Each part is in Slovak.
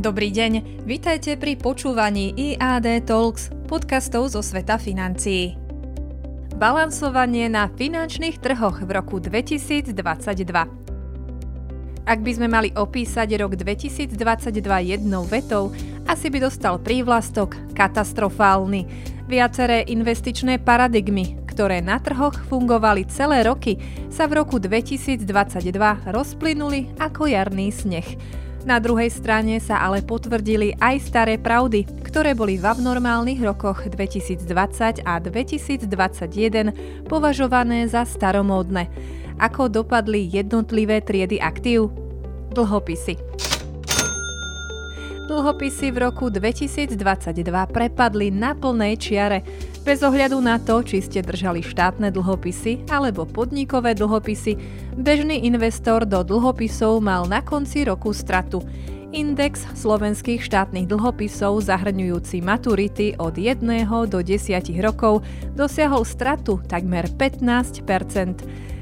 Dobrý deň, vitajte pri počúvaní IAD Talks, podcastov zo sveta financií. Balansovanie na finančných trhoch v roku 2022 Ak by sme mali opísať rok 2022 jednou vetou, asi by dostal prívlastok katastrofálny. Viaceré investičné paradigmy, ktoré na trhoch fungovali celé roky, sa v roku 2022 rozplynuli ako jarný sneh. Na druhej strane sa ale potvrdili aj staré pravdy, ktoré boli v abnormálnych rokoch 2020 a 2021 považované za staromódne. Ako dopadli jednotlivé triedy aktív? Dlhopisy. Dlhopisy v roku 2022 prepadli na plnej čiare, bez ohľadu na to, či ste držali štátne dlhopisy alebo podnikové dlhopisy, bežný investor do dlhopisov mal na konci roku stratu. Index slovenských štátnych dlhopisov zahrňujúci maturity od 1 do 10 rokov dosiahol stratu takmer 15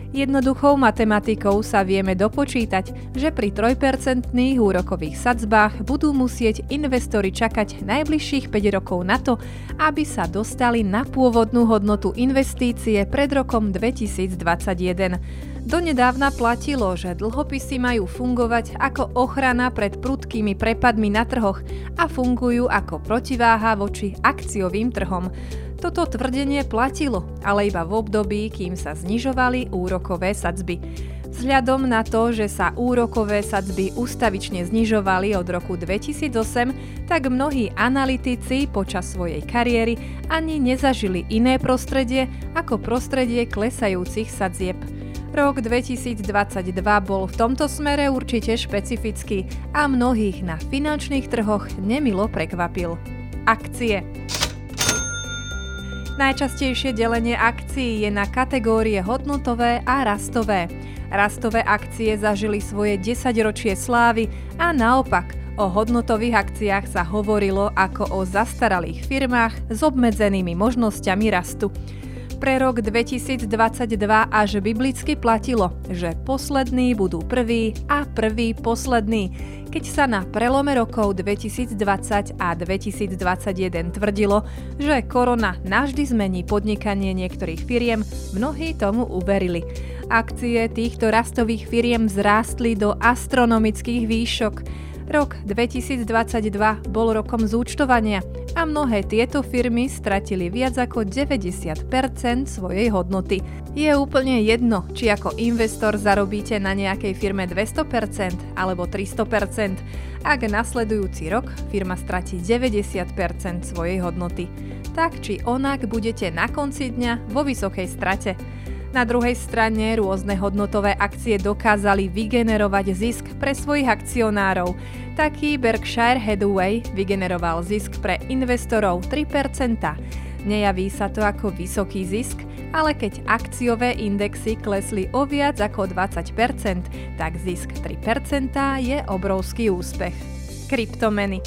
Jednoduchou matematikou sa vieme dopočítať, že pri 3% úrokových sadzbách budú musieť investori čakať najbližších 5 rokov na to, aby sa dostali na pôvodnú hodnotu investície pred rokom 2021. Donedávna platilo, že dlhopisy majú fungovať ako ochrana pred prudkými prepadmi na trhoch a fungujú ako protiváha voči akciovým trhom. Toto tvrdenie platilo, ale iba v období, kým sa znižovali úrokové sadzby. Vzhľadom na to, že sa úrokové sadzby ústavične znižovali od roku 2008, tak mnohí analytici počas svojej kariéry ani nezažili iné prostredie ako prostredie klesajúcich sadzieb. Rok 2022 bol v tomto smere určite špecifický a mnohých na finančných trhoch nemilo prekvapil. Akcie Najčastejšie delenie akcií je na kategórie hodnotové a rastové. Rastové akcie zažili svoje 10 ročie slávy a naopak o hodnotových akciách sa hovorilo ako o zastaralých firmách s obmedzenými možnosťami rastu. Pre rok 2022 až biblicky platilo, že poslední budú prví a prví poslední keď sa na prelome rokov 2020 a 2021 tvrdilo, že korona navždy zmení podnikanie niektorých firiem, mnohí tomu uverili. Akcie týchto rastových firiem vzrástli do astronomických výšok. Rok 2022 bol rokom zúčtovania a mnohé tieto firmy stratili viac ako 90% svojej hodnoty. Je úplne jedno, či ako investor zarobíte na nejakej firme 200% alebo 300%, ak nasledujúci rok firma stratí 90% svojej hodnoty. Tak či onak budete na konci dňa vo vysokej strate. Na druhej strane rôzne hodnotové akcie dokázali vygenerovať zisk pre svojich akcionárov. Taký Berkshire Hathaway vygeneroval zisk pre investorov 3%. Nejaví sa to ako vysoký zisk, ale keď akciové indexy klesli o viac ako 20%, tak zisk 3% je obrovský úspech. Kryptomeny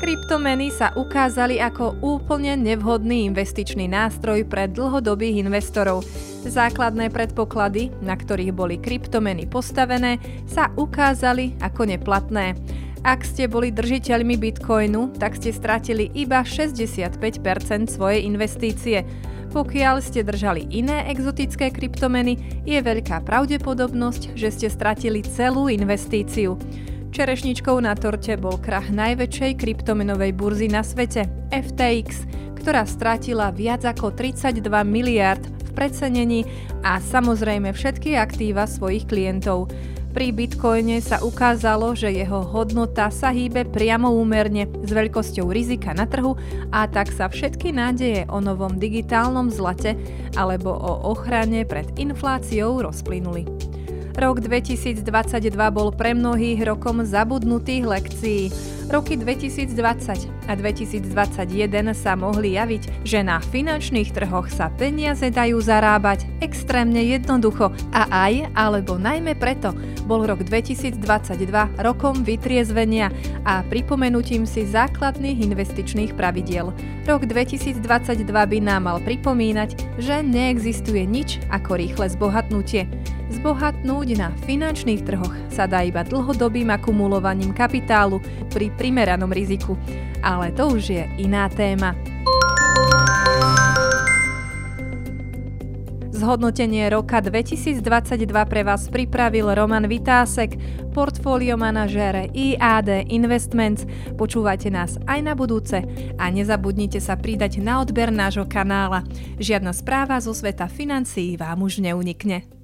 Kryptomeny sa ukázali ako úplne nevhodný investičný nástroj pre dlhodobých investorov. Základné predpoklady, na ktorých boli kryptomeny postavené, sa ukázali ako neplatné. Ak ste boli držiteľmi bitcoinu, tak ste stratili iba 65% svojej investície. Pokiaľ ste držali iné exotické kryptomeny, je veľká pravdepodobnosť, že ste stratili celú investíciu. Čerešničkou na torte bol krach najväčšej kryptomenovej burzy na svete, FTX, ktorá stratila viac ako 32 miliard v precenení a samozrejme všetky aktíva svojich klientov. Pri bitcoine sa ukázalo, že jeho hodnota sa hýbe priamo úmerne s veľkosťou rizika na trhu a tak sa všetky nádeje o novom digitálnom zlate alebo o ochrane pred infláciou rozplynuli. Rok 2022 bol pre mnohých rokom zabudnutých lekcií. Roky 2020 a 2021 sa mohli javiť, že na finančných trhoch sa peniaze dajú zarábať extrémne jednoducho a aj, alebo najmä preto, bol rok 2022 rokom vytriezvenia a pripomenutím si základných investičných pravidiel. Rok 2022 by nám mal pripomínať, že neexistuje nič ako rýchle zbohatnutie. Zbohatnúť na finančných trhoch sa dá iba dlhodobým akumulovaním kapitálu pri primeranom riziku. Ale to už je iná téma. Zhodnotenie roka 2022 pre vás pripravil Roman Vitásek, portfólio manažér IAD Investments. Počúvajte nás aj na budúce a nezabudnite sa pridať na odber nášho kanála. Žiadna správa zo sveta financií vám už neunikne.